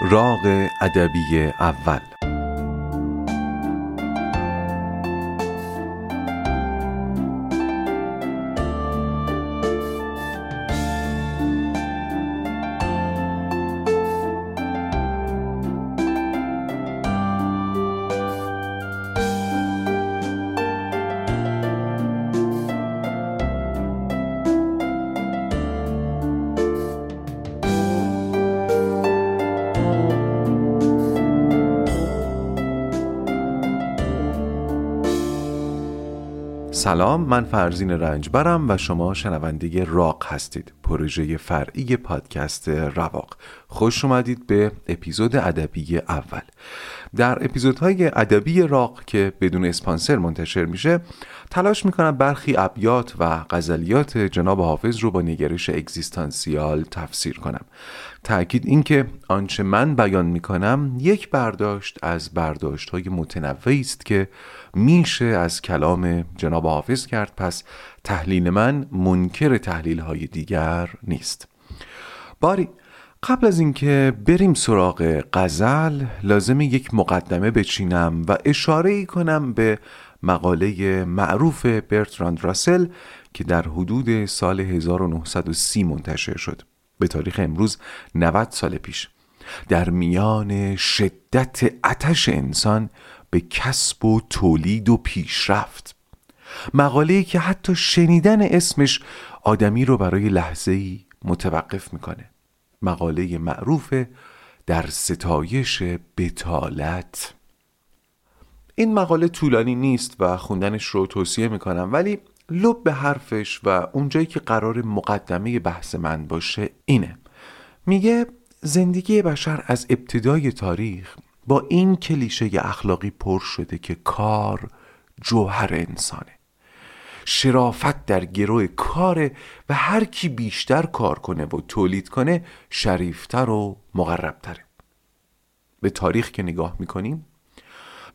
راغ ادبی اول. سلام من فرزین رنجبرم و شما شنونده راق هستید. پروژه فرعی پادکست رواق. خوش اومدید به اپیزود ادبی اول. در اپیزودهای ادبی راق که بدون اسپانسر منتشر میشه تلاش می‌کنم برخی ابیات و غزلیات جناب حافظ رو با نگرش اگزیستانسیال تفسیر کنم. تأکید اینکه آنچه من بیان می‌کنم یک برداشت از برداشت های متنوعی است که میشه از کلام جناب حافظ کرد پس تحلیل من منکر تحلیل های دیگر نیست. باری قبل از اینکه بریم سراغ غزل لازم یک مقدمه بچینم و اشاره کنم به مقاله معروف برتراند راسل که در حدود سال 1930 منتشر شد. به تاریخ امروز 90 سال پیش. در میان شدت اتش انسان به کسب و تولید و پیشرفت مقاله که حتی شنیدن اسمش آدمی رو برای لحظه ای متوقف می‌کنه. مقاله معروف در ستایش بتالت. این مقاله طولانی نیست و خوندنش رو توصیه می‌کنم ولی لب به حرفش و اونجایی که قرار مقدمه بحث من باشه اینه. میگه زندگی بشر از ابتدای تاریخ با این کلیشه اخلاقی پر شده که کار جوهر انسانه. شرافت در گروه کاره و هر کی بیشتر کار کنه و تولید کنه شریفتر و مقربتره. به تاریخ که نگاه می‌کنیم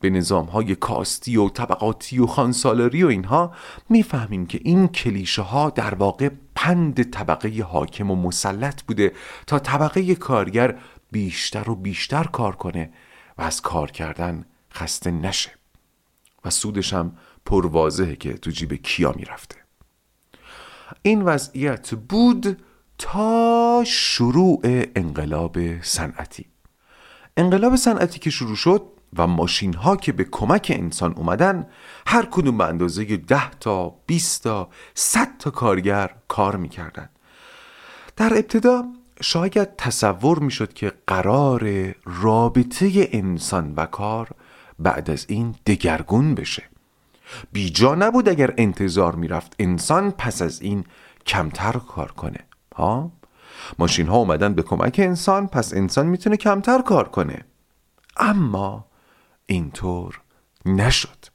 به نظام های کاستی و طبقاتی و خانسالاری و اینها می‌فهمیم که این کلیشه ها در واقع پند طبقه حاکم و مسلط بوده تا طبقه کارگر بیشتر و بیشتر کار کنه و از کار کردن خسته نشه. و سودش هم پروازهه که تو جیب کیا می‌رفته. این وضعیت بود تا شروع انقلاب صنعتی. انقلاب صنعتی که شروع شد و ماشین ها که به کمک انسان اومدن هر کدوم به اندازه ده تا 20 تا 100 تا کارگر کار می‌کردن. در ابتدا شاید تصور می‌شد که قرار رابطه انسان و کار بعد از این دگرگون بشه. بیجا نبود اگر انتظار می‌رفت انسان پس از این کمتر کار کنه. ها؟ ماشین ها اومدن به کمک انسان پس انسان می‌تونه کمتر کار کنه. اما اینطور نشد.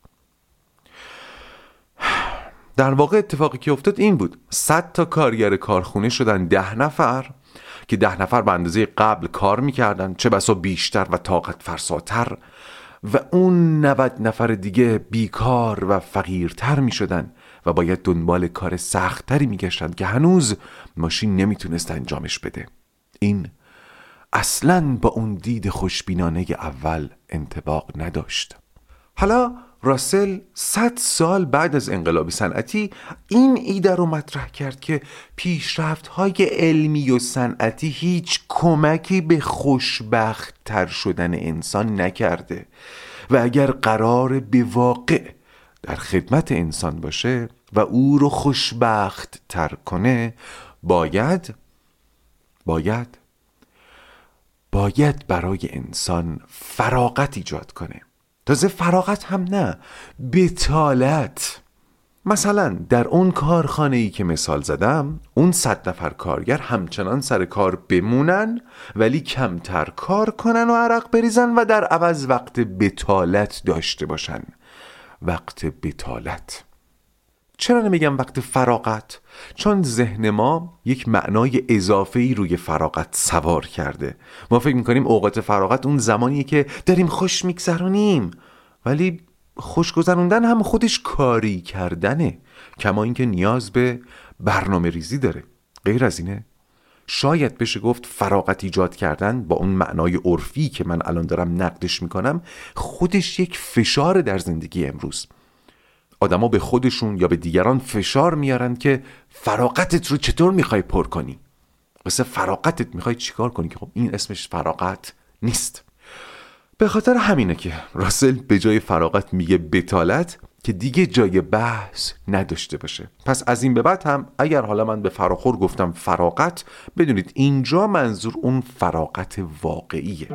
در واقع اتفاقی که افتاد این بود. صد تا کارگر کارخونه شدن ده نفر که ده نفر به اندازه قبل کار می‌کردن چه بسا بیشتر و طاقت فرساتر و اون 90 نفر دیگه بیکار و فقیرتر می شدن و باید دنبال کار سختتری می گشتن که هنوز ماشین نمی‌تونست انجامش بده. این اصلا با اون دید خوشبینانه اول انتباق نداشت. حالا راسل صد سال بعد از انقلاب صنعتی این ایده رو مطرح کرد که پیشرفت های علمی و صنعتی هیچ کمکی به خوشبخت تر شدن انسان نکرده و اگر قرار به واقع در خدمت انسان باشه و او رو خوشبخت تر کنه باید باید باید برای انسان فراغت ایجاد کنه. تازه فراغت هم نه بتالت. مثلا در اون کارخانه ای که مثال زدم اون صد نفر کارگر همچنان سر کار بمونن ولی کمتر کار کنن و عرق بریزن و در عوض وقت بتالت داشته باشن. وقت بتالت. چرا نمیگم وقت فراغت؟ چون ذهن ما یک معنای اضافه ای روی فراغت سوار کرده. ما فکر می‌کنیم اوقات فراغت اون زمانیه که داریم خوش میگذرونیم. ولی خوش گذروندن هم خودش کاری کردنه. کما اینکه نیاز به برنامه ریزی داره. غیر از اینه شاید بشه گفت فراغت ایجاد کردن با اون معنای عرفی که من الان دارم نقدش می‌کنم خودش یک فشار در زندگی امروز. آدما به خودشون یا به دیگران فشار میارن که فراغتت رو چطور می‌خوای پر کنی؟ واسه فراغتت می‌خوای چیکار کنی که خب این اسمش فراغت نیست. به خاطر همینه که راسل به جای فراغت میگه بتالت که دیگه جای بحث نداشته باشه. پس از این به بعد هم اگر حالا من به فراخور گفتم فراغت بدونید اینجا منظور اون فراغت واقعیه.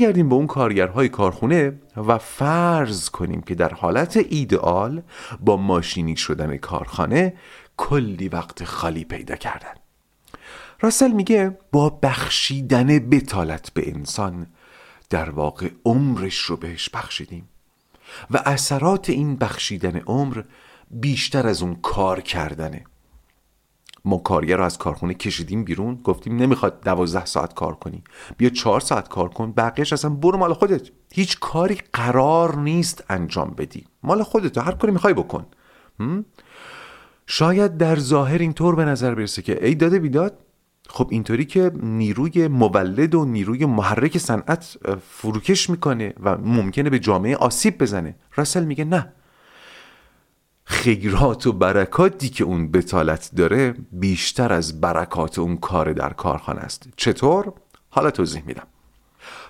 برگردیم به اون کارگرهای کارخونه و فرض کنیم که در حالت ایدئال با ماشینی شدن کارخانه کلی وقت خالی پیدا کردن. راسل میگه با بخشیدن بتالت به انسان در واقع عمرش رو بهش بخشیدیم و اثرات این بخشیدن عمر بیشتر از اون کار کردنه. ما کارگر رو از کارخونه کشیدیم بیرون گفتیم نمی‌خواد دوازده ساعت کار کنی. بیا چهار ساعت کار کن بقیهش اصلا برو مال خودت. هیچ کاری قرار نیست انجام بدی. مال خودت هر کاری می‌خوای بکن. شاید در ظاهر اینطور به نظر برسه که ای داده بیداد خب اینطوری که نیروی مولد و نیروی محرک صنعت فروکش می‌کنه و ممکنه به جامعه آسیب بزنه. راسل میگه نه. خیرات و برکاتی که اون بتالت داره بیشتر از برکات اون کار در کارخانه است. چطور؟ حالا توضیح میدم.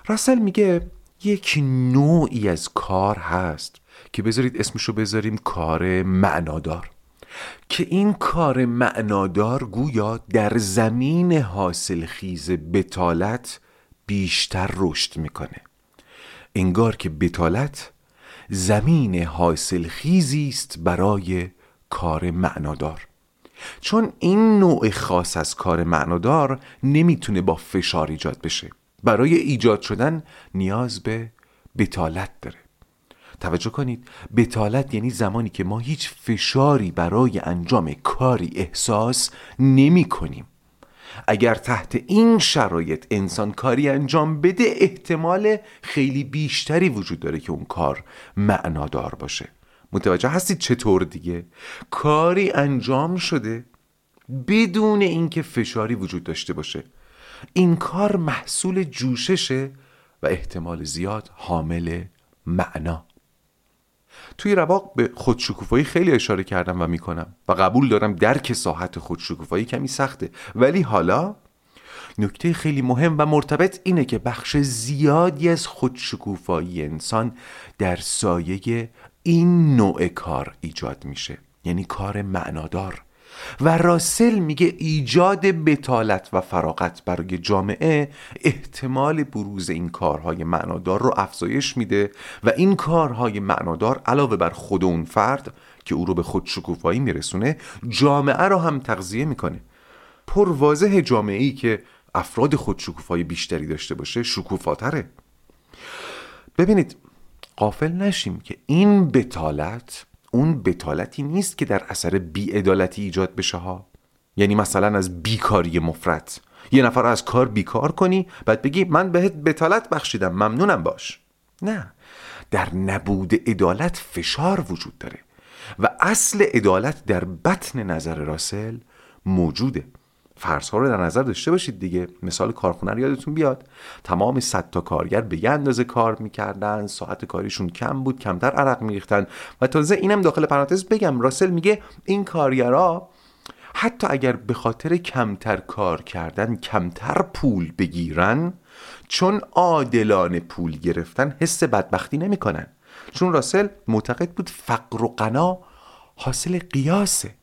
راسل میگه یک نوعی از کار هست که بذارید اسمشو بذاریم کار معنادار. که این کار معنادار گویا در زمین حاصل خیز بتالت بیشتر رشد می‌کنه. انگار که بتالت زمین حاصل خیزی است برای کار معنادار. چون این نوع خاص از کار معنادار نمی‌تونه با فشار ایجاد بشه. برای ایجاد شدن نیاز به بتالت داره. توجه کنید بتالت یعنی زمانی که ما هیچ فشاری برای انجام کاری احساس نمی کنیم. اگر تحت این شرایط انسان کاری انجام بده احتمال خیلی بیشتری وجود داره که اون کار معنادار باشه. متوجه هستید چطور دیگه؟ کاری انجام شده بدون اینکه فشاری وجود داشته باشه. این کار محصول جوششه و احتمال زیاد حامل معنا. توی رواق به خودشکوفایی خیلی اشاره کردم و می‌کنم و قبول دارم درک ساحت خودشکوفایی کمی سخته. ولی حالا نکته خیلی مهم و مرتبط اینه که بخش زیادی از خودشکوفایی انسان در سایه این نوع کار ایجاد میشه. یعنی کار معنادار. و راسل میگه ایجاد بتالت و فراغت برای جامعه احتمال بروز این کارهای معنادار رو افزایش میده و این کارهای معنادار علاوه بر خود اون فرد که او رو به خود شکوفایی میرسونه جامعه رو هم تغذیه می‌کنه. پر واضح جامعه ای که افراد خود شکوفایی بیشتری داشته باشه شکوفاتره. ببینید قافل نشیم که این بتالت اون بتالتی نیست که در اثر بیعدالتی ایجاد بشه ها. یعنی مثلا از بیکاری مفرد. یه نفر از کار بیکار کنی بعد بگی من بهت بتالت بخشیدم ممنونم باش. نه. در نبود عدالت فشار وجود داره و اصل عدالت در بطن نظر راسل موجوده. فرض رو در نظر داشته باشید دیگه. مثال کارخونه رو یادتون بیاد. تمام صد تا کارگر به یه اندازه کار می‌کردن. ساعت کاریشون کم بود کمتر عرق میریختن. و تازه اینم داخل پرانتز بگم راسل میگه این کارگرها حتی اگر به خاطر کمتر کار کردن کمتر پول بگیرن چون عادلانه پول گرفتن حس بدبختی نمی‌کنن. چون راسل معتقد بود فقر و قنا حاصل قیاسه.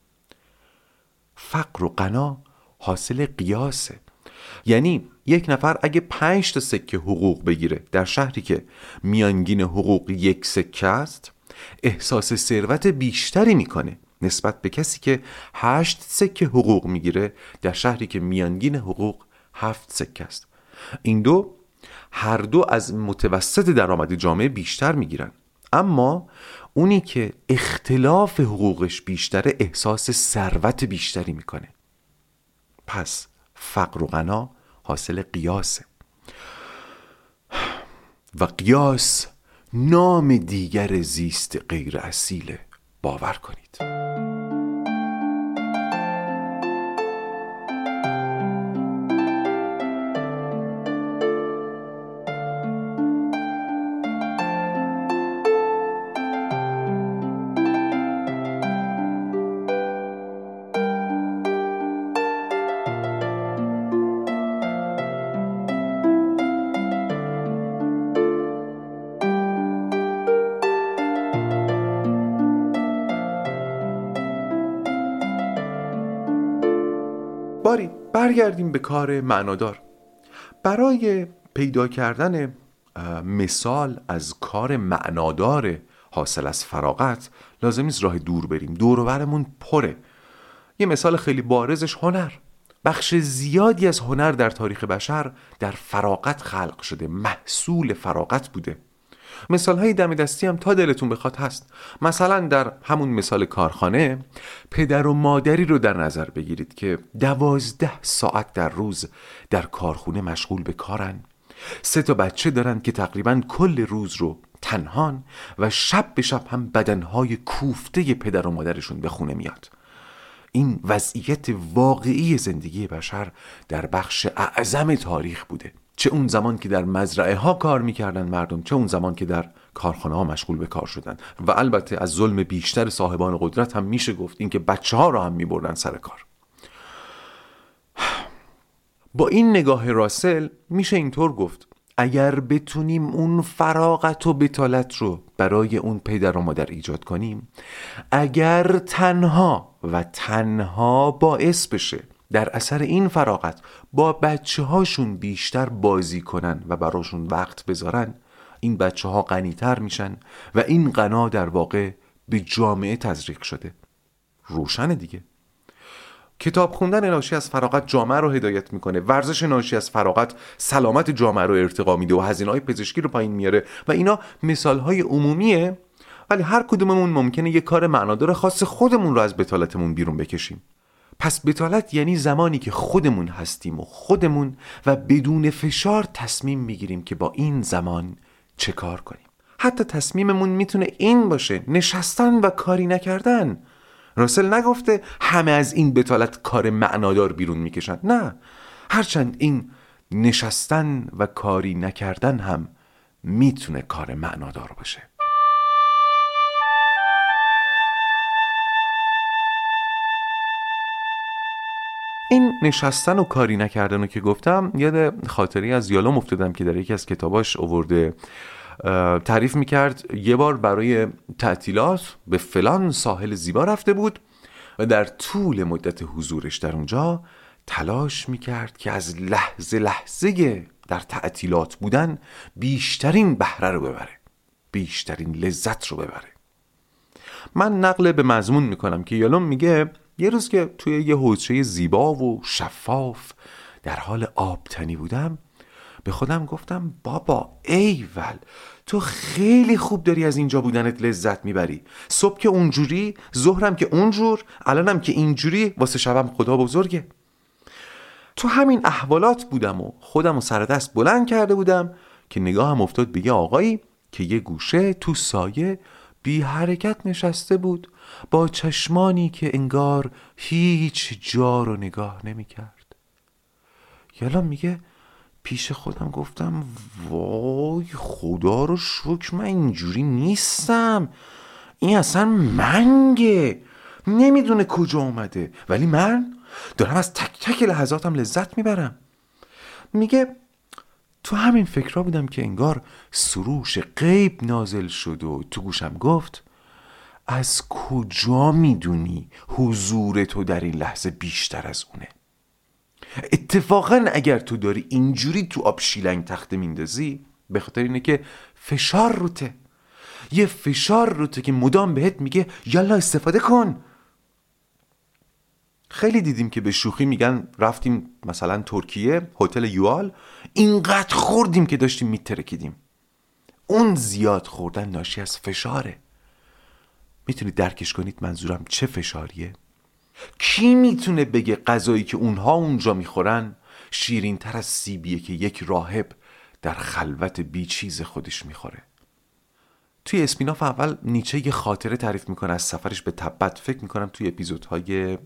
فقر و قنا حاصل قیاسه. یعنی یک نفر اگه پنج تا سکه حقوق بگیره در شهری که میانگین حقوق یک سکه است احساس ثروت بیشتری می‌کنه نسبت به کسی که هشت سکه حقوق می‌گیره در شهری که میانگین حقوق هفت سکه است. این دو هر دو از متوسط درآمد جامعه بیشتر می‌گیرن. اما اونی که اختلاف حقوقش بیشتره احساس ثروت بیشتری می‌کنه. پس فقر و غنا حاصل قیاسه و قیاس نام دیگر زیست غیر اصیله باور کنید. برگردیم به کار معنادار. برای پیدا کردن مثال از کار معنادار حاصل از فراغت لازم نیست راه دور بریم. دور پره. یه مثال خیلی بارزش هنر. بخش زیادی از هنر در تاریخ بشر در فراغت خلق شده. محصول فراغت بوده. مثال های دم دستی هم تا دلتون بخواد هست. مثلا در همون مثال کارخانه پدر و مادری رو در نظر بگیرید که دوازده ساعت در روز در کارخونه مشغول به کارن. سه تا بچه دارن که تقریبا کل روز رو تنهان و شب به شب هم بدنهای کوفته پدر و مادرشون به خونه میاد. این وضعیت واقعی زندگی بشر در بخش اعظم تاریخ بوده. چه اون زمان که در مزرعه ها کار می‌کردن مردم چه اون زمان که در کارخانه ها مشغول به کار شدن. و البته از ظلم بیشتر صاحبان قدرت هم میشه گفت اینکه بچه ها را هم میبردن سر کار. با این نگاه راسل میشه اینطور گفت اگر بتونیم اون فراغت و بتالت رو برای اون پدر و مادر ایجاد کنیم اگر تنها و تنها باعث بشه در اثر این فراغت با بچه هاشون بیشتر بازی کنن و براشون وقت بذارن این بچه ها غنیتر میشن و این غنا در واقع به جامعه تزریق شده. روشن دیگه. کتاب خوندن ناشی از فراغت جامعه رو هدایت می‌کنه. ورزش ناشی از فراغت سلامت جامعه رو ارتقا میده و هزینه های پزشکی رو پایین میاره و اینا مثال های عمومیه ولی هر کدوممون ممکنه یه کار معنادار خاص خودمون رو از بتالتمون بیرون بکشیم. پس بتالت یعنی زمانی که خودمون هستیم و خودمون و بدون فشار تصمیم می‌گیریم که با این زمان چه کار کنیم. حتی تصمیممون می‌تونه این باشه نشستن و کاری نکردن. راسل نگفته همه از این بتالت کار معنادار بیرون می‌کشن. نه هرچند این نشستن و کاری نکردن هم می‌تونه کار معنادار باشه. این نشستن و کاری نکردن رو که گفتم یاد خاطری از یالوم افتادم که در یکی از کتاباش اوورده تعریف می‌کرد یه بار برای تعطیلات به فلان ساحل زیبا رفته بود و در طول مدت حضورش در اونجا تلاش می‌کرد که از لحظه لحظه در تعطیلات بودن بیشترین بهره رو ببره بیشترین لذت رو ببره. من نقل به مضمون می‌کنم که یالوم میگه یه روز که توی یه حوزچه زیبا و شفاف در حال آبتنی بودم به خودم گفتم بابا ایول تو خیلی خوب داری از اینجا بودنت لذت می‌بری. صبح که اونجوری ظهرم که اونجور الانم که اینجوری واسه شبم خدا بزرگه. تو همین احوالات بودم و خودم و سر دست بلند کرده بودم که نگاهم افتاد به یه آقایی که یه گوشه تو سایه بی حرکت نشسته بود با چشمانی که انگار هیچ جا رو نگاه نمی کرد. یالا میگه پیش خودم گفتم وای خدا رو شکر من اینجوری نیستم. این اصلا منگه. نمی‌دونه کجا اومده. ولی من دارم از تک تک لحظاتم لذت می‌برم. میگه تو همین فکرها بودم که انگار سروش غیب نازل شد و تو گوشم گفت از کجا می‌دونی حضور تو در این لحظه بیشتر از اونه؟ اتفاقا اگر تو داری اینجوری تو آب شیلنگ تخته میندازی به خاطر اینه که فشار روته. یه فشار روته که مدام بهت میگه یالا استفاده کن. خیلی دیدیم که به شوخی میگن رفتیم مثلا ترکیه هتل یوال اینقدر خوردیم که داشتیم میترکیدیم. اون زیاد خوردن ناشی از فشاره. می‌تونید درکش کنید منظورم چه فشاریه؟ کی می‌تونه بگه غذایی که اونها اونجا می‌خورن شیرین تر از سیبیه که یک راهب در خلوت بیچیز خودش می‌خوره؟ توی اسپیناف اول نیچه یه خاطره تعریف می‌کنه از سفرش به تبت فکر می‌کنم توی اپیزودهای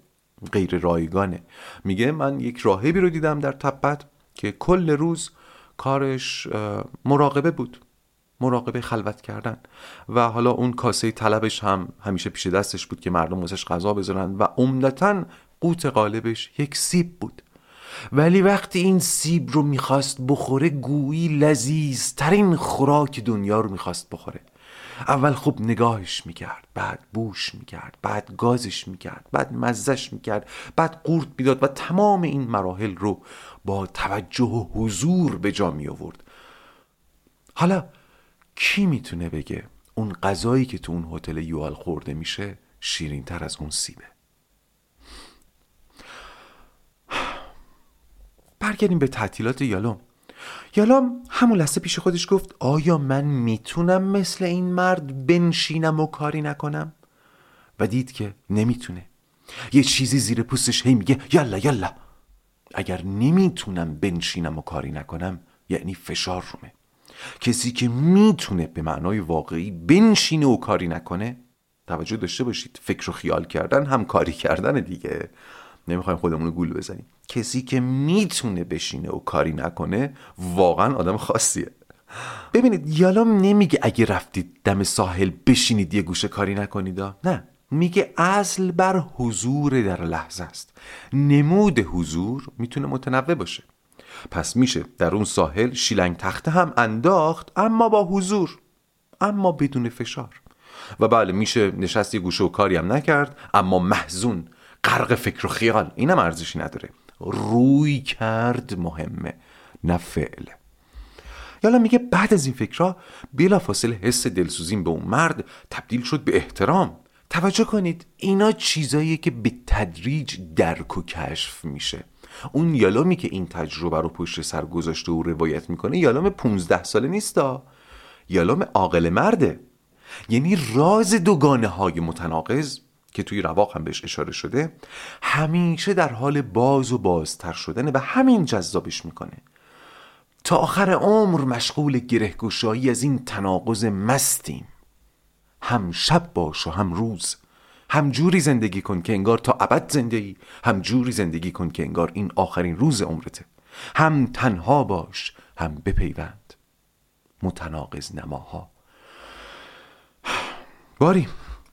غیر رایگانه. میگه من یک راهبی رو دیدم در تبت که کل روز کارش مراقبه بود. مراقبه خلوت کردن. و حالا اون کاسه طلبش هم همیشه پیش دستش بود که مردم واسش غذا بذارن و عمدتا قوت غالبش یک سیب بود. ولی وقتی این سیب رو می‌خواست بخوره گویی لذیذ ترین خوراک دنیا رو می‌خواست بخوره. اول خوب نگاهش می‌کرد بعد بوش می‌کرد بعد گازش می‌کرد بعد مزش می‌کرد بعد قورت می‌داد و تمام این مراحل رو با توجه و حضور به جا می آورد حالا کی می‌تونه بگه اون غذایی که تو اون هتل یوال خورده میشه شیرین تر از اون سیبه؟ برگردیم به تعطیلات یالوم. یالام همون لحظه پیش خودش گفت آیا من می‌تونم مثل این مرد بنشینم و کاری نکنم؟ و دید که نمی‌تونه. یه چیزی زیر پوستش هی میگه یلا یلا اگر نمی‌تونم بنشینم و کاری نکنم یعنی فشار رومه. کسی که می‌تونه به معنای واقعی بنشینه و کاری نکنه توجه داشته باشید فکر و خیال کردن هم کاری کردن دیگه. نمی‌خوایم خودمون رو گول بزنیم. کسی که می‌تونه بشینه و کاری نکنه واقعا آدم خاصیه. ببینید یالام نمیگه اگه رفتید دم ساحل بشینید یه گوشه کاری نکنید نه. میگه اصل بر حضور در لحظه است. نمود حضور می‌تونه متنوع باشه. پس میشه در اون ساحل شیلنگ تخته هم انداخت اما با حضور اما بدون فشار. و بله میشه نشست یه گوشه و کاری هم نکرد اما محزون غرق فکر و خیال اینم ارزشی نداره. روی کرد مهمه نه فعل. یالا میگه بعد از این فکرها بلا فاصله حس دلسوزیم به اون مرد تبدیل شد به احترام. توجه کنید اینا چیزاییه که به تدریج درک و کشف میشه. اون یالومی که این تجربه رو پشت سر گذاشته و روایت می‌کنه یالوم 15 ساله نیستا. یالوم عاقل مرده. یعنی راز دوگانه های متناقض که توی رواق هم بهش اشاره شده همیشه در حال باز و بازتر شدن و همین جذابش می‌کنه. تا آخر عمر مشغول گرهگشایی از این تناقض مستیم. هم شب باش و هم روز. هم جوری زندگی کن که انگار تا ابد زندگی هم جوری زندگی کن که انگار این آخرین روز عمرته. هم تنها باش هم بپیوند. متناقض نماها. باری.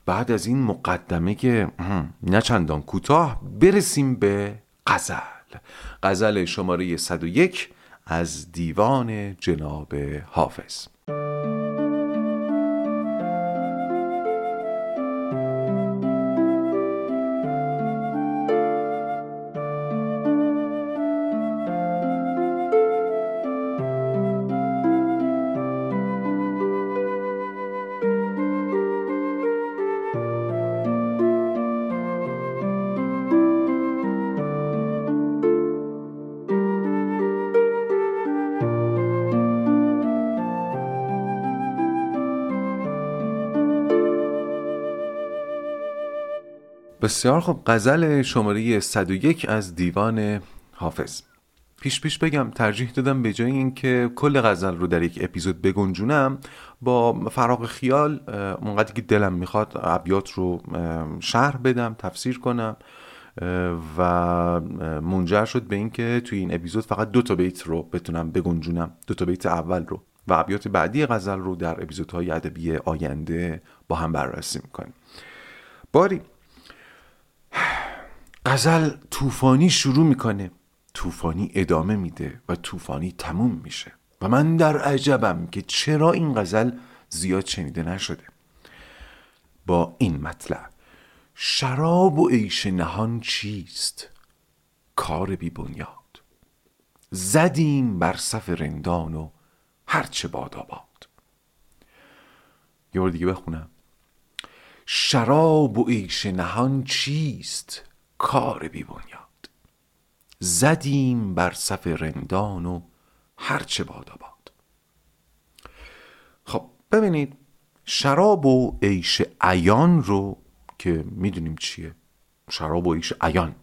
بعد از این مقدمه که نه چندان کوتاه برسیم به غزل. غزل شماره 101 از دیوان جناب حافظ. بسیار خب غزل شماره 101 از دیوان حافظ. پیش پیش بگم ترجیح دادم به جای اینکه کل غزل رو در یک اپیزود بگنجونم با فراغ خیال اونقدر که دلم می‌خواد ابیات رو شرح بدم تفسیر کنم و منجر شد به اینکه توی این اپیزود فقط دو تا بیت رو بتونم بگنجونم دو تا بیت اول رو و ابیات بعدی غزل رو در اپیزودهای ادبی آینده با هم بررسی می‌کنیم. باری غزل طوفانی شروع می‌کنه. طوفانی ادامه میده و طوفانی تموم میشه. و من در عجبم که چرا این غزل زیاد شنیده نشده. با این مطلب شراب و عیش نهان چیست؟ کار بی بنیاد. زدیم بر صف رندان و هرچه باد آباد. یه دیگه بخونم. شراب و عیش نهان چیست؟ کار بی بنیاد. زدیم بر صف رندان و هرچه باد آباد. خب ببینید شراب و عیش عیان رو که می‌دونیم چیه؟ شراب و عیش عیان.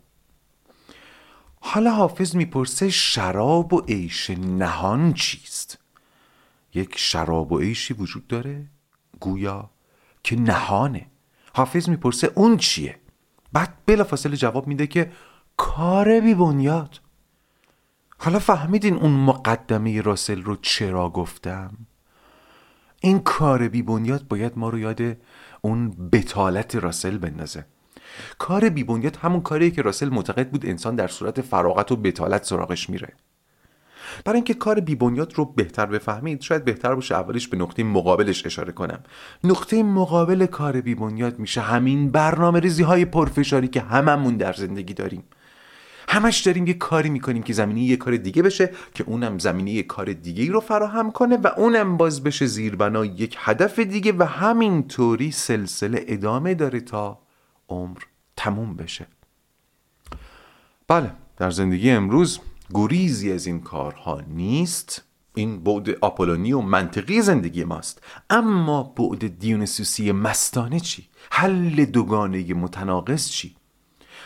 حالا حافظ می‌پرسه شراب و عیش نهان چیست؟ یک شراب و عیشی وجود داره گویا که نهانه. حافظ می‌پرسه اون چیه؟ بعد بلافاصله جواب میده که کار بی بنیاد. حالا فهمیدین اون مقدمه راسل رو چرا گفتم؟ این کار بی بنیاد باید ما رو یاد اون بتالت راسل بندازه. کار بی بنیاد همون کاریه که راسل معتقد بود انسان در صورت فراغت و بتالت سراغش میره. برای اینکه کار بی بنیاد رو بهتر بفهمید شاید بهتر باشه اولش به نقطه مقابلش اشاره کنم. نقطه مقابل کار بی بنیاد میشه همین برنامه ریزی های پرفشاری که هممون در زندگی داریم. همش داریم یه کاری می‌کنیم که زمینی یه کار دیگه بشه که اونم زمینی یه کار دیگه رو فراهم کنه و اونم باز بشه زیربنای یک هدف دیگه و همینطوری سلسله ادامه داره تا عمر تموم بشه. بله در زندگی امروز گریزی از این کارها نیست این بعد آپولونی و منطقی زندگی ماست اما بعد دیونسوسی مستانه چی؟ حل دوگانه متناقض چی؟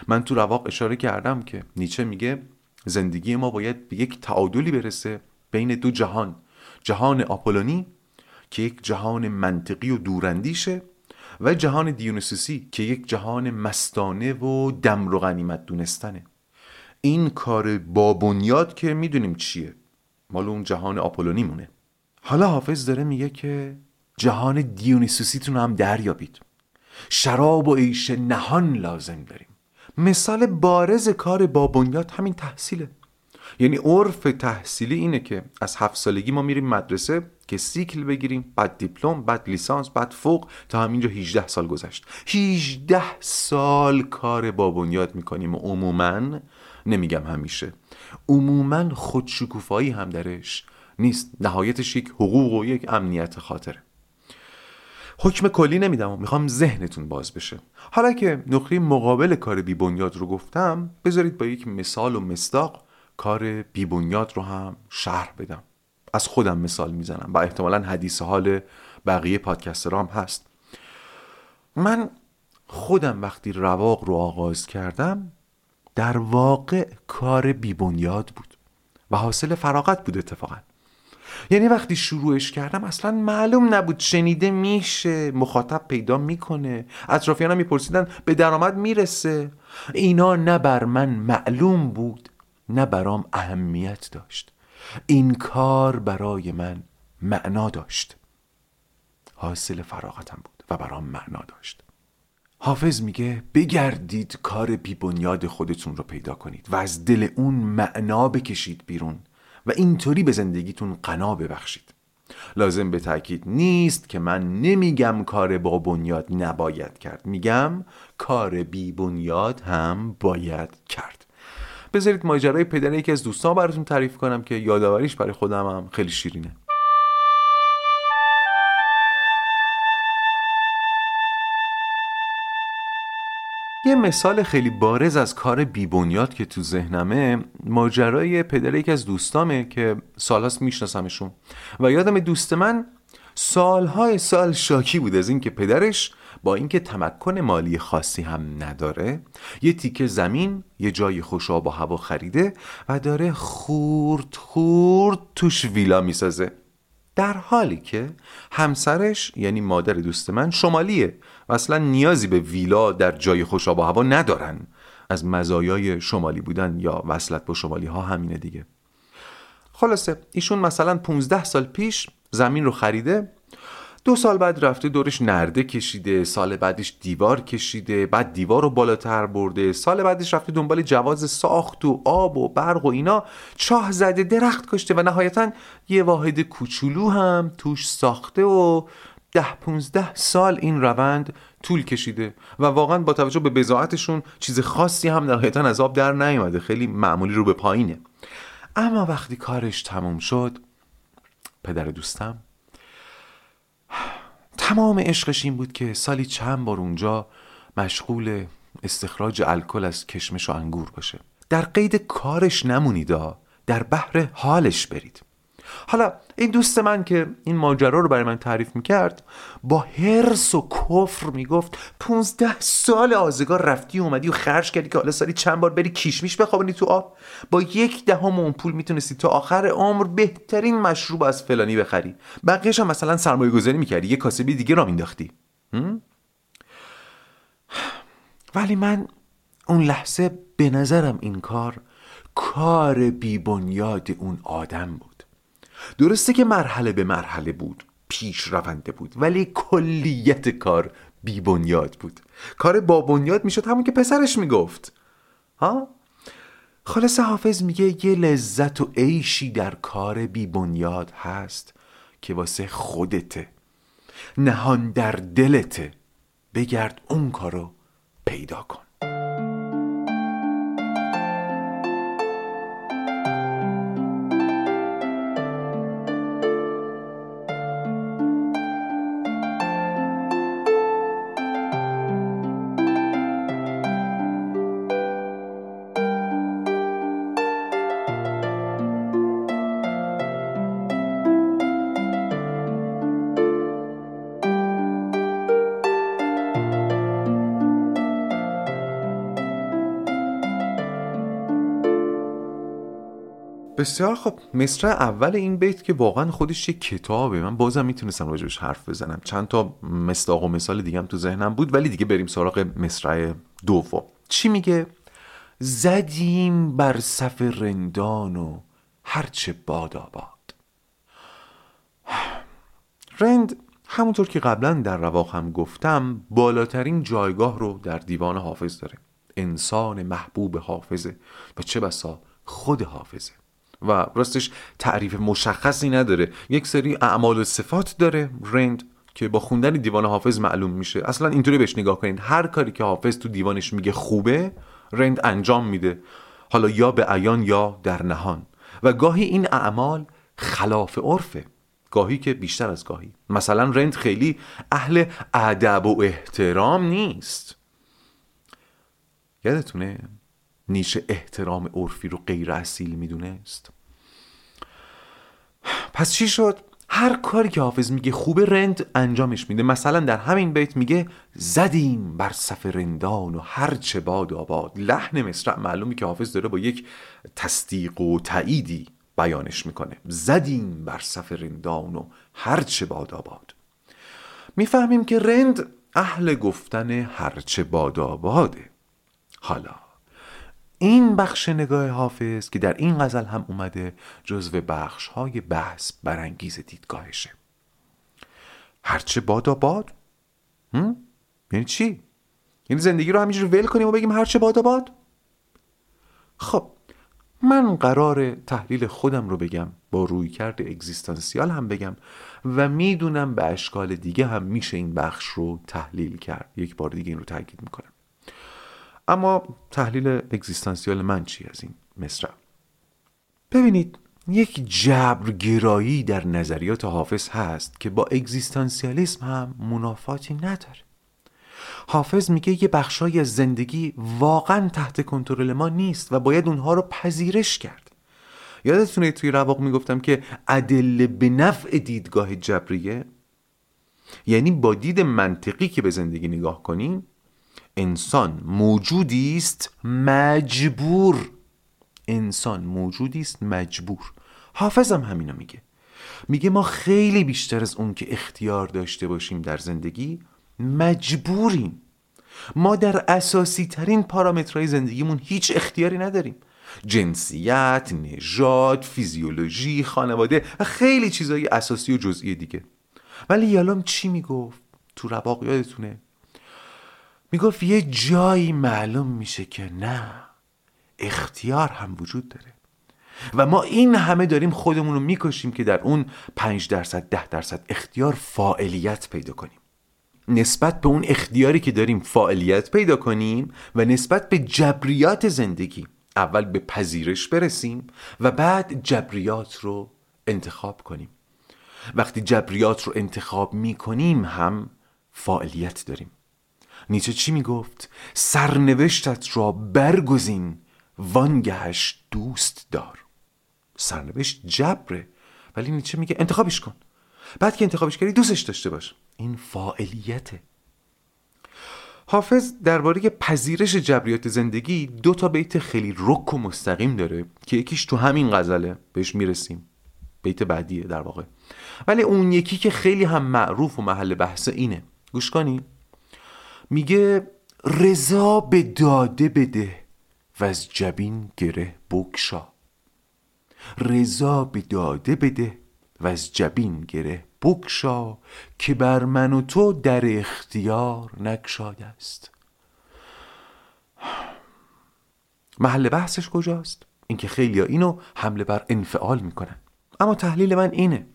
من تو رواق اشاره کردم که نیچه میگه زندگی ما باید به یک تعادلی برسه بین دو جهان جهان آپولونی که یک جهان منطقی و دوراندیشه و جهان دیونسوسی که یک جهان مستانه و دم و غنیمت دونستنه این کار با بنیاد که می‌دونیم چیه. مال اون جهان آپولونی مونه حالا حافظ داره میگه که جهان دیونیسوسیتون هم دریابید. شراب و عیش نهان لازم داریم. مثال بارز کار با بنیاد همین تحصیله. یعنی عرف تحصیلی اینه که از هفت سالگی ما میریم مدرسه که سیکل بگیریم بعد دیپلم بعد لیسانس بعد فوق تا همینجا 18 سال گذشت. 18 سال کار با بنیاد می‌کنیم. و عموما نمیگم همیشه. عموما خودشکوفایی هم درش نیست. نهایتش یک حقوق و یک امنیت خاطره حکم کلی نمیدم و می‌خوام ذهنتون باز بشه. حالا که نقطه مقابل کار بی بنیاد رو گفتم بذارید با یک مثال و مصداق کار بی بنیاد رو هم شرح بدم. از خودم مثال می‌زنم و احتمالا حدیث حال بقیه پادکسترام هست. من خودم وقتی رواق رو آغاز کردم در واقع کار بی بنیاد بود و حاصل فراغت بود اتفاقا. یعنی وقتی شروعش کردم اصلا معلوم نبود شنیده میشه مخاطب پیدا می‌کنه اطرافیانم میپرسیدن به درآمد می‌رسه. اینا نه بر من معلوم بود نه برام اهمیت داشت. این کار برای من معنا داشت. حاصل فراغتم بود و برام معنا داشت. حافظ میگه بگردید کار بی بنیاد خودتون رو پیدا کنید و از دل اون معنا بکشید بیرون و اینطوری به زندگیتون قنا ببخشید. لازم به تاکید نیست که من نمیگم کار با بنیاد نباید کرد. میگم کار بی بنیاد هم باید کرد. بذارید ماجرای پدر یکی از دوستان براتون تعریف کنم که یادآوریش برای خودم هم خیلی شیرینه. یه مثال خیلی بارز از کار بیبنیاد که تو ذهنمه ماجرای پدر یکی از دوستامه که سالهاست میشناسمشون. و یادم دوست من سالهای سال شاکی بود از اینکه پدرش با اینکه تمکن مالی خاصی هم نداره یه تیکه زمین یه جای خوشاب و هوا خریده و داره خورد خورد توش ویلا می‌سازه. در حالی که همسرش یعنی مادر دوست من شمالیه و اصلا نیازی به ویلا در جای خوشاب و هوا ندارن. از مزایای شمالی بودن یا وصلت با شمالی ها همینه دیگه. خلاصه ایشون مثلا 15 سال پیش زمین رو خریده دو سال بعد رفته دورش نرده کشیده سال بعدش دیوار کشیده بعد دیوار رو بالاتر برده. سال بعدش رفته دنبال جواز ساخت و آب و برق و اینا. چاه زده درخت کشته و نهایتا یه واحد کوچولو هم توش ساخته و ده پونزده سال این روند طول کشیده. و واقعا با توجه به بزاعتشون چیز خاصی هم نهایتا از آب در نیومده خیلی معمولی رو به پایینه. اما وقتی کارش تموم شد پدر دوستم تمام عشقش این بود که سالی چند بار اونجا مشغول استخراج الکل از کشمش و انگور باشه. در قید کارش نمونیدا در بحر حالش برید. حالا این دوست من که این ماجرا رو برای من تعریف می‌کرد با هرس و کفر می‌گفت پونزده سال آزگار رفتی اومدی و خرج کردی که حالا سالی چند بار بری کیشمیش بخوابونی تو آب؟ با یک دهم اون پول می‌تونستی تا آخر عمر بهترین مشروب از فلانی بخری. بقیهش هم مثلا سرمایه گذاری می‌کردی یه کاسبی دیگه را مینداختی ولی من اون لحظه به نظرم این کار کار بیبنیاد اون آدم بود. درسته که مرحله به مرحله بود پیش رونده بود ولی کلیت کار بی بنیاد بود. کار با بنیاد می‌شد همون که پسرش می‌گفت. ها؟ خالص حافظ میگه یه لذت و عیشی در کار بی بنیاد هست که واسه خودته. نهان در دلته. بگرد اون کارو پیدا کن. بسیار خب مصر اول این بیت که واقعا خودش یه کتابه. من بازم می‌تونستم راجبش حرف بزنم. چند تا مصداق و مثال دیگه هم تو ذهنم بود ولی دیگه بریم سراغ مصرع دوم. چی میگه؟ زدیم بر صف رندان و هرچه باد آباد. رند همونطور که قبلا در رواق هم گفتم بالاترین جایگاه رو در دیوان حافظ داره. انسان محبوب حافظه. و چه بسا خود حافظه. و راستش تعریف مشخصی نداره. یک سری اعمال و صفات داره رند که با خوندن دیوان حافظ معلوم میشه. اصلا اینطوری بهش نگاه کنید هر کاری که حافظ تو دیوانش میگه خوبه رند انجام میده. حالا یا به عیان یا در نهان. و گاهی این اعمال خلاف عرفه. گاهی که بیشتر از گاهی. مثلا رند خیلی اهل ادب و احترام نیست. یادتونه؟ نیشه احترام عرفی رو غیر اصیل می‌دونست. پس چی شد؟ هر کاری که حافظ میگه خوبه رند انجامش میده. مثلا در همین بیت میگه زدیم بر صف رندان و هر چه باد آباد. لحن مصرع معلومی که حافظ داره با یک تصدیق و تاییدی بیانش می‌کنه. زدیم بر صف رندان و هر چه باد آباد. می‌فهمیم که رند اهل گفتن هرچه باد آباده. حالا این بخش نگاه حافظ که در این غزل هم اومده جزو بخش های بحث برانگیز دیدگاهشه. هرچه بادا باد. یعنی چی؟ یعنی زندگی رو همینجور ول کنیم و بگیم هرچه بادا باد؟ خب من قرار تحلیل خودم رو بگم با روی کرد اگزیستانسیال هم بگم و می‌دونم به اشکال دیگه هم میشه این بخش رو تحلیل کرد. یک بار دیگه این رو تاکید می‌کنم. اما تحلیل اگزیستانسیال من چی از این مصرع؟ ببینید یک جبرگرایی در نظریات حافظ هست که با اگزیستانسیالیسم هم منافاتی نداره. حافظ میگه یه بخشای از زندگی واقعا تحت کنترل ما نیست و باید اونها رو پذیرش کرد. یادتونه توی رواق می‌گفتم که ادله به نفع دیدگاه جبریه؟ یعنی با دید منطقی که به زندگی نگاه کنیم انسان موجودی است مجبور. انسان موجودی است مجبور. حافظم همینو میگه. میگه ما خیلی بیشتر از اون که اختیار داشته باشیم در زندگی مجبوریم. ما در اساسی ترین پارامترهای زندگیمون هیچ اختیاری نداریم. جنسیت، نژاد، فیزیولوژی، خانواده و خیلی چیزهای اساسی و جزئی دیگه. ولی یالام چی می‌گفت؟ تو رباق یادتونه؟ می‌گفت یه جایی معلوم میشه که نه اختیار هم وجود داره. و ما این همه داریم خودمون رو می‌کشیم که در اون پنج درصد ده درصد اختیار فاعلیت پیدا کنیم. نسبت به اون اختیاری که داریم فعالیت پیدا کنیم و نسبت به جبریات زندگی اول به پذیرش برسیم و بعد جبریات رو انتخاب کنیم. وقتی جبریات رو انتخاب می‌کنیم هم فعالیت داریم. نیچه چی می‌گفت؟ سرنوشتت را برگزین وانگهش دوست دار. سرنوشت جبره ولی نیچه میگه انتخابش کن. بعد که انتخابش کردی دوستش داشته باش. این فاعلیته. حافظ درباره پذیرش جبریات زندگی دو تا بیت خیلی رک و مستقیم داره که یکیش تو همین غزله بهش می‌رسیم. بیت بعدیه در واقع. ولی اون یکی که خیلی هم معروف و محل بحث اینه. گوش کنی؟ میگه رضا به داده بده و از جبین گره بکشا. رضا به داده بده و از جبین گره بکشا که بر من و تو در اختیار نکشاده است. محل بحثش کجاست؟ اینکه خیلی اینو حمله بر انفعال می‌کنن. اما تحلیل من اینه.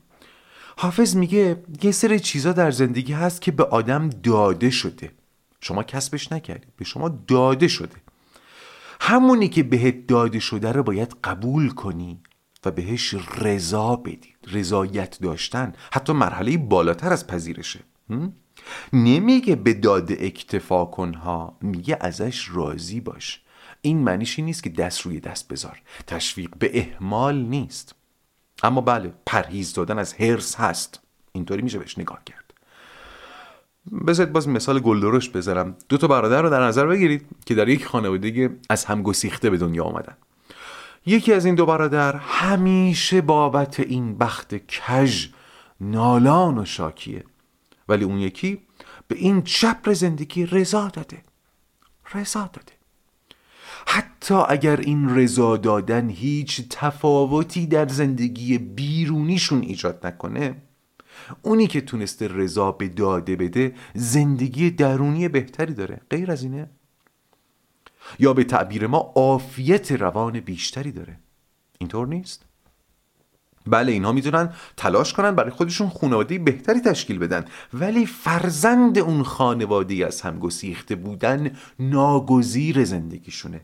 حافظ میگه یه سری چیزا در زندگی هست که به آدم داده شده. شما کسبش نکردید به شما داده شده. همونی که بهت داده شده رو باید قبول کنی و بهش رضا بدید رضایت داشتن. حتی مرحله بالاتر از پذیرشه. نمیگه به داده اکتفا کنها میگه ازش راضی باش. این معنیشی نیست که دست روی دست بذار. تشویق به احمال نیست. اما بله پرهیز دادن از هرس هست. اینطوری میشه بهش نگاه کرد. بذارید باز مثال گلدرش بذارم. دو تا برادر رو در نظر بگیرید که در یک خانوادگی از هم گسیخته به دنیا آمدن. یکی از این دو برادر همیشه بابت این بخت کژ نالان و شاکیه. ولی اون یکی به این چپر زندگی رضا داده. رضا داده. حتی اگر این رضا دادن هیچ تفاوتی در زندگی بیرونیشون ایجاد نکنه اونی که تونسته رضا به داده بده زندگی درونی بهتری داره. غیر از اینه. یا به تعبیر ما عافیت روان بیشتری داره. اینطور نیست؟ بله اینها می‌تونن تلاش کنن برای خودشون خانواده بهتری تشکیل بدن. ولی فرزند اون خانواده از هم گسیخته بودن ناگزیر زندگیشونه.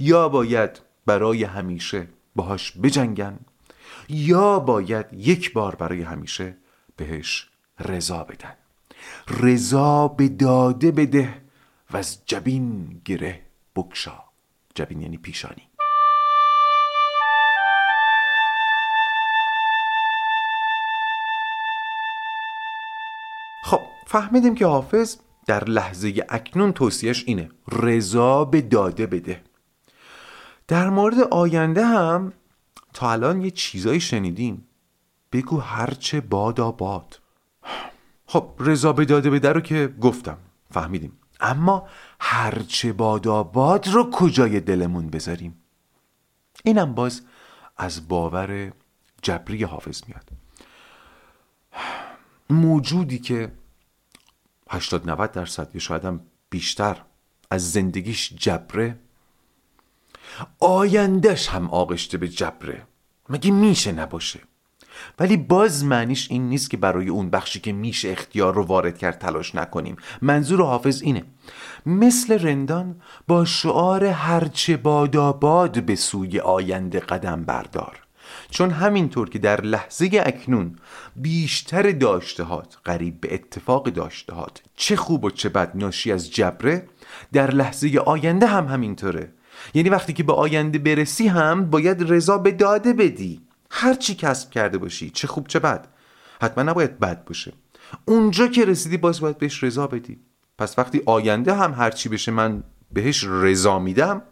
یا باید برای همیشه باهاش بجنگن یا باید یک بار برای همیشه بهش رضا بدن. رضا به داده بده و از جبین گره بکشا. جبین یعنی پیشانی. خب فهمیدیم که حافظ در لحظه اکنون توصیهش اینه. رضا به داده بده. در مورد آینده هم تا الان یه چیزایی شنیدیم. بگو هرچه بادا باد خب رضا به داده بده رو که گفتم فهمیدیم. اما هرچه بادا باد رو کجای دلمون بذاریم؟ اینم باز از باور جبری حافظ میاد. موجودی که 80 90 درصد یا شاید هم بیشتر از زندگیش جبره آیندهش هم آغشته به جبره. مگه میشه نباشه؟ ولی باز معنیش این نیست که برای اون بخشی که میشه اختیار رو وارد کرد تلاش نکنیم. منظور حافظ اینه. مثل رندان با شعار هرچه باداباد به سوی آینده قدم بردار. چون همینطور که در لحظه اکنون بیشتر داشتهات قریب به اتفاق داشتهات چه خوب و چه بد ناشی از جبره در لحظه آینده هم همینطوره. یعنی وقتی که به آینده برسی هم باید رضا به داده بدی. هر چی کسب کرده باشی چه خوب چه بد حتما نباید بد باشه. اونجا که رسیدی باز باید بهش رضا بدی. پس وقتی آینده هم هر چی بشه من بهش رضا میدم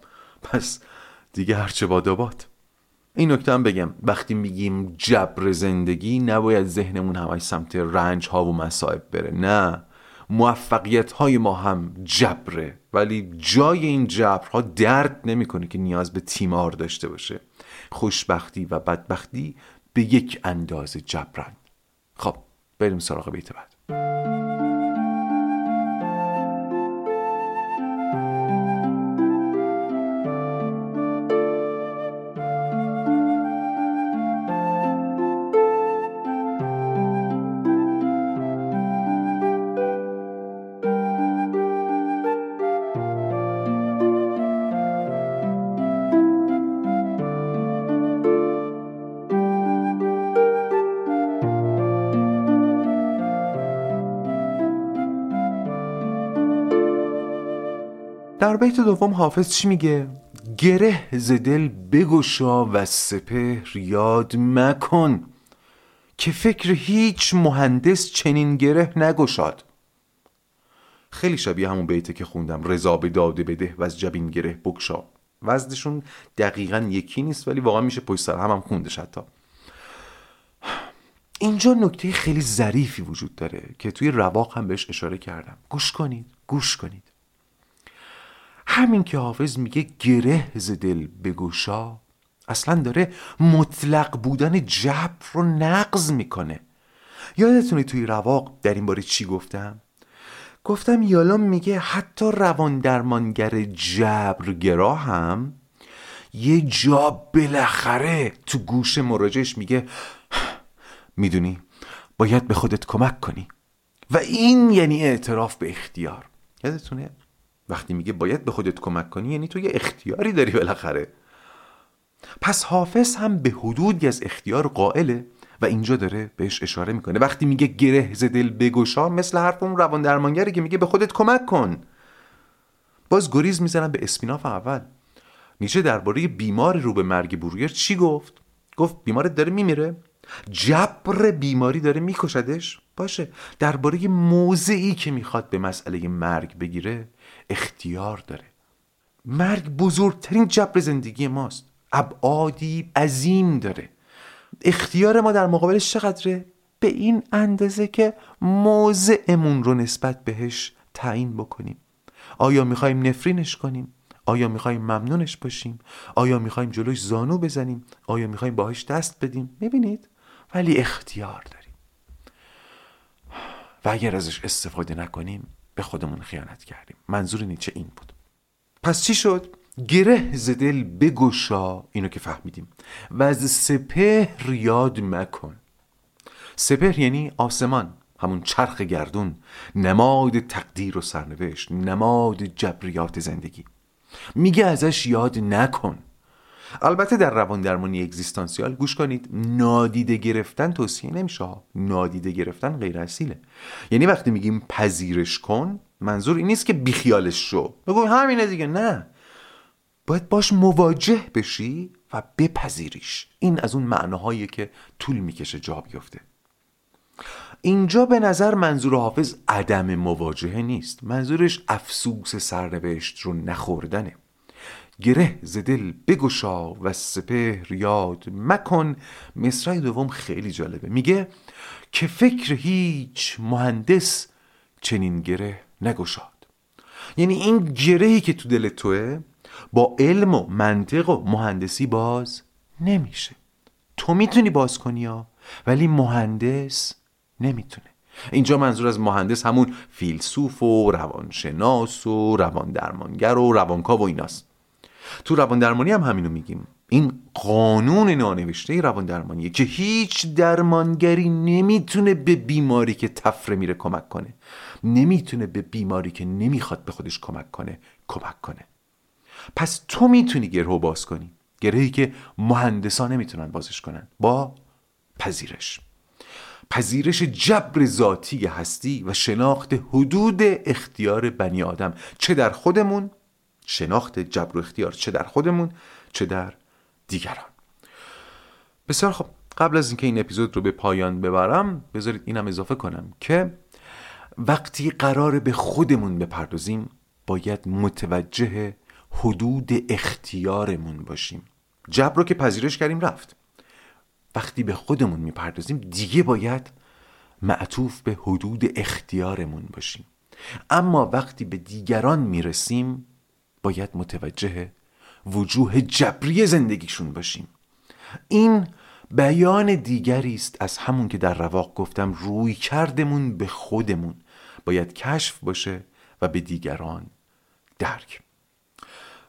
پس دیگه هرچه باد این نکته هم بگم. وقتی میگیم جبر زندگی نباید ذهنمون همش سمت رنج ها و مصائب بره. نه. موفقیت های ما هم جبره. ولی جای این جبرها درد نمی‌کنه که نیاز به تیمار داشته باشه. خوشبختی و بدبختی به یک اندازه جبرن خب بریم سراغ بیت بعد. در بیت دوم حافظ چی میگه؟ گره ز دل بگشا و سپهر یاد مکن که فکر هیچ مهندس چنین گره نگشاد. خیلی شبیه همون بیته که خوندم رضا به داده بده و از جبین گره بگشا. وزنشون دقیقا یکی نیست ولی واقعا میشه پشت سر هم, هم خوندش حتی. اینجا نکته خیلی ظریفی وجود داره که توی رواق هم بهش اشاره کردم. گوش کنید گوش کنید. همین که حافظ میگه گره ز دل بگوشا اصلا داره مطلق بودن جبر رو نقض می‌کنه. یادتونه توی رواق در این باره چی گفتم؟ گفتم یالا میگه حتی روان درمانگر جبرگرا هم یه جا بالاخره تو گوش مراجعش میگه می‌دونی باید به خودت کمک کنی. و این یعنی اعتراف به اختیار. یادتونه؟ وقتی میگه باید به خودت کمک کنی یعنی تو یه اختیاری داری بالاخره. پس حافظ هم به حدودی از اختیار قائله و اینجا داره بهش اشاره می‌کنه. وقتی میگه گره ز دل بگشا مثل حرف اون روان درمانگری که میگه به خودت کمک کن. باز گریز می‌زنم به اسپیناف اول. نیچه درباره بیمار رو به مرگ برویر چی گفت؟ گفت بیمارت داره میمیره. جبر بیماری داره میکشدش. باشه. درباره موضعی که می‌خواد به مسئله مرگ بگیره اختیار داره. مرگ بزرگترین جبر زندگی ماست. ابعادی عظیم داره. اختیار ما در مقابلش چقدره؟ به این اندازه که موضعمون رو نسبت بهش تعیین بکنیم. آیا می‌خوایم نفرینش کنیم؟ آیا می‌خوایم ممنونش باشیم؟ آیا می‌خوایم جلوش زانو بزنیم؟ آیا می‌خوایم باهاش دست بدیم؟ می‌بینید؟ ولی اختیار داریم. و اگر ازش استفاده نکنیم به خودمون خیانت کردیم. منظور نیچه این بود. پس چی شد؟ گره ز دل بگشا اینو که فهمیدیم. و از سپهر یاد مکن. سپهر یعنی آسمان همون چرخ گردون نماد تقدیر و سرنوشت نماد جبریات زندگی. میگه ازش یاد نکن. البته در روان درمانی اگزیستانسیال گوش کنید نادیده گرفتن توصیه نمیشه نادیده گرفتن غیر اصیله. یعنی وقتی میگیم پذیرش کن منظور این نیست که بیخیالش شو. بگو همینه دیگه نه. باید باش مواجه بشی و بپذیریش. این از اون معناهایی که طول می‌کشه جا بیفته اینجا به نظر منظور حافظ عدم مواجهه نیست. منظورش افسوس سرنوشت رو نخوردنه. گره ز دل بگشا و سپهر یاد مکن. مصرع دوم خیلی جالبه. میگه که فکر هیچ مهندس چنین گره نگشاد. یعنی این گرهی که تو دل توه با علم و منطق و مهندسی باز نمیشه. تو می‌تونی باز کنی ها ولی مهندس نمی‌تونه. اینجا منظور از مهندس همون فیلسوف و روانشناس و روان درمانگر و روانکا و ایناست. تو روان درمانی هم همینو میگیم. این قانون نانوشته روان درمانیه که هیچ درمانگری نمی‌تونه به بیماری که تفره میره کمک کنه. نمی‌تونه به بیماری که نمی‌خواد به خودش کمک کنه کمک کنه. پس تو می‌تونی گرهو باز کنی. گرهی که مهندسا نمی‌تونن بازش کنن. با پذیرش. پذیرش جبر ذاتی هستی و شناخت حدود اختیار بنی آدم. چه در خودمون شناخت جبر و اختیار چه در خودمون چه در دیگران. بسیار خب قبل از اینکه این اپیزود رو به پایان ببرم بذارید اینم اضافه کنم که وقتی قرار به خودمون بپردازیم باید متوجه حدود اختیارمون باشیم. جبر رو که پذیرش کردیم رفت. وقتی به خودمون می‌پردازیم دیگه باید معطوف به حدود اختیارمون باشیم. اما وقتی به دیگران می‌رسیم باید متوجه وجوه جبری زندگیشون باشیم. این بیان دیگری است از همون که در رواق گفتم روی کردمون به خودمون. باید کشف باشه و به دیگران درک.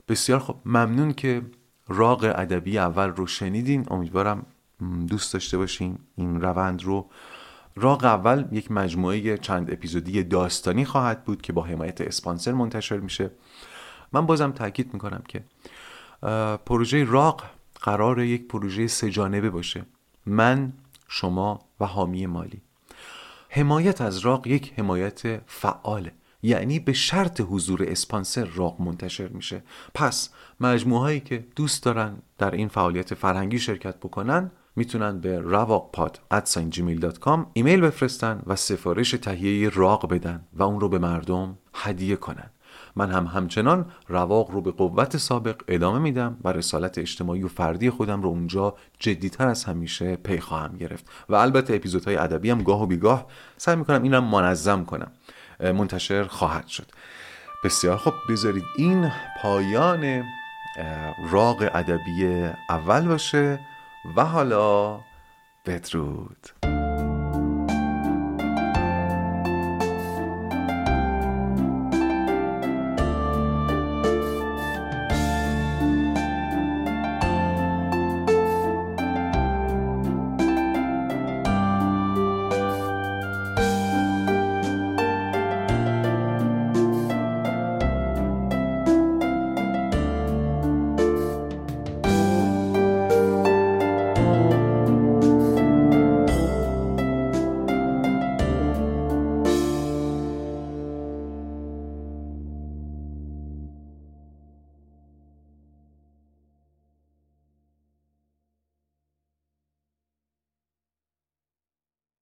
بسیار خب ممنون که راق ادبی اول رو شنیدین. امیدوارم دوست داشته باشین. این روند رو راق اول یک مجموعه چند اپیزودی داستانی خواهد بود که با حمایت اسپانسر منتشر میشه. من بازم تاکید می‌کنم که پروژه راق قرار یک پروژه سجانبه باشه من شما و حامی مالی. حمایت از راق یک حمایت فعاله یعنی به شرط حضور اسپانسر راق منتشر میشه. پس مجموعه هایی که دوست دارن در این فعالیت فرهنگی شرکت بکنن می‌تونن به رواقپاد ایمیل بفرستن و سفارش تهیه راق بدن و اون رو به مردم هدیه کنن. من هم همچنان رواق رو به قوت سابق ادامه میدم و رسالت اجتماعی و فردی خودم رو اونجا جدیتر از همیشه پی خواهم گرفت. و البته اپیزودهای ادبی هم گاه و بیگاه سعی می‌کنم اینم منظم کنم. منتشر خواهد شد. بسیار خب بذارید این پایان راق ادبی اول باشه و حالا بدرود.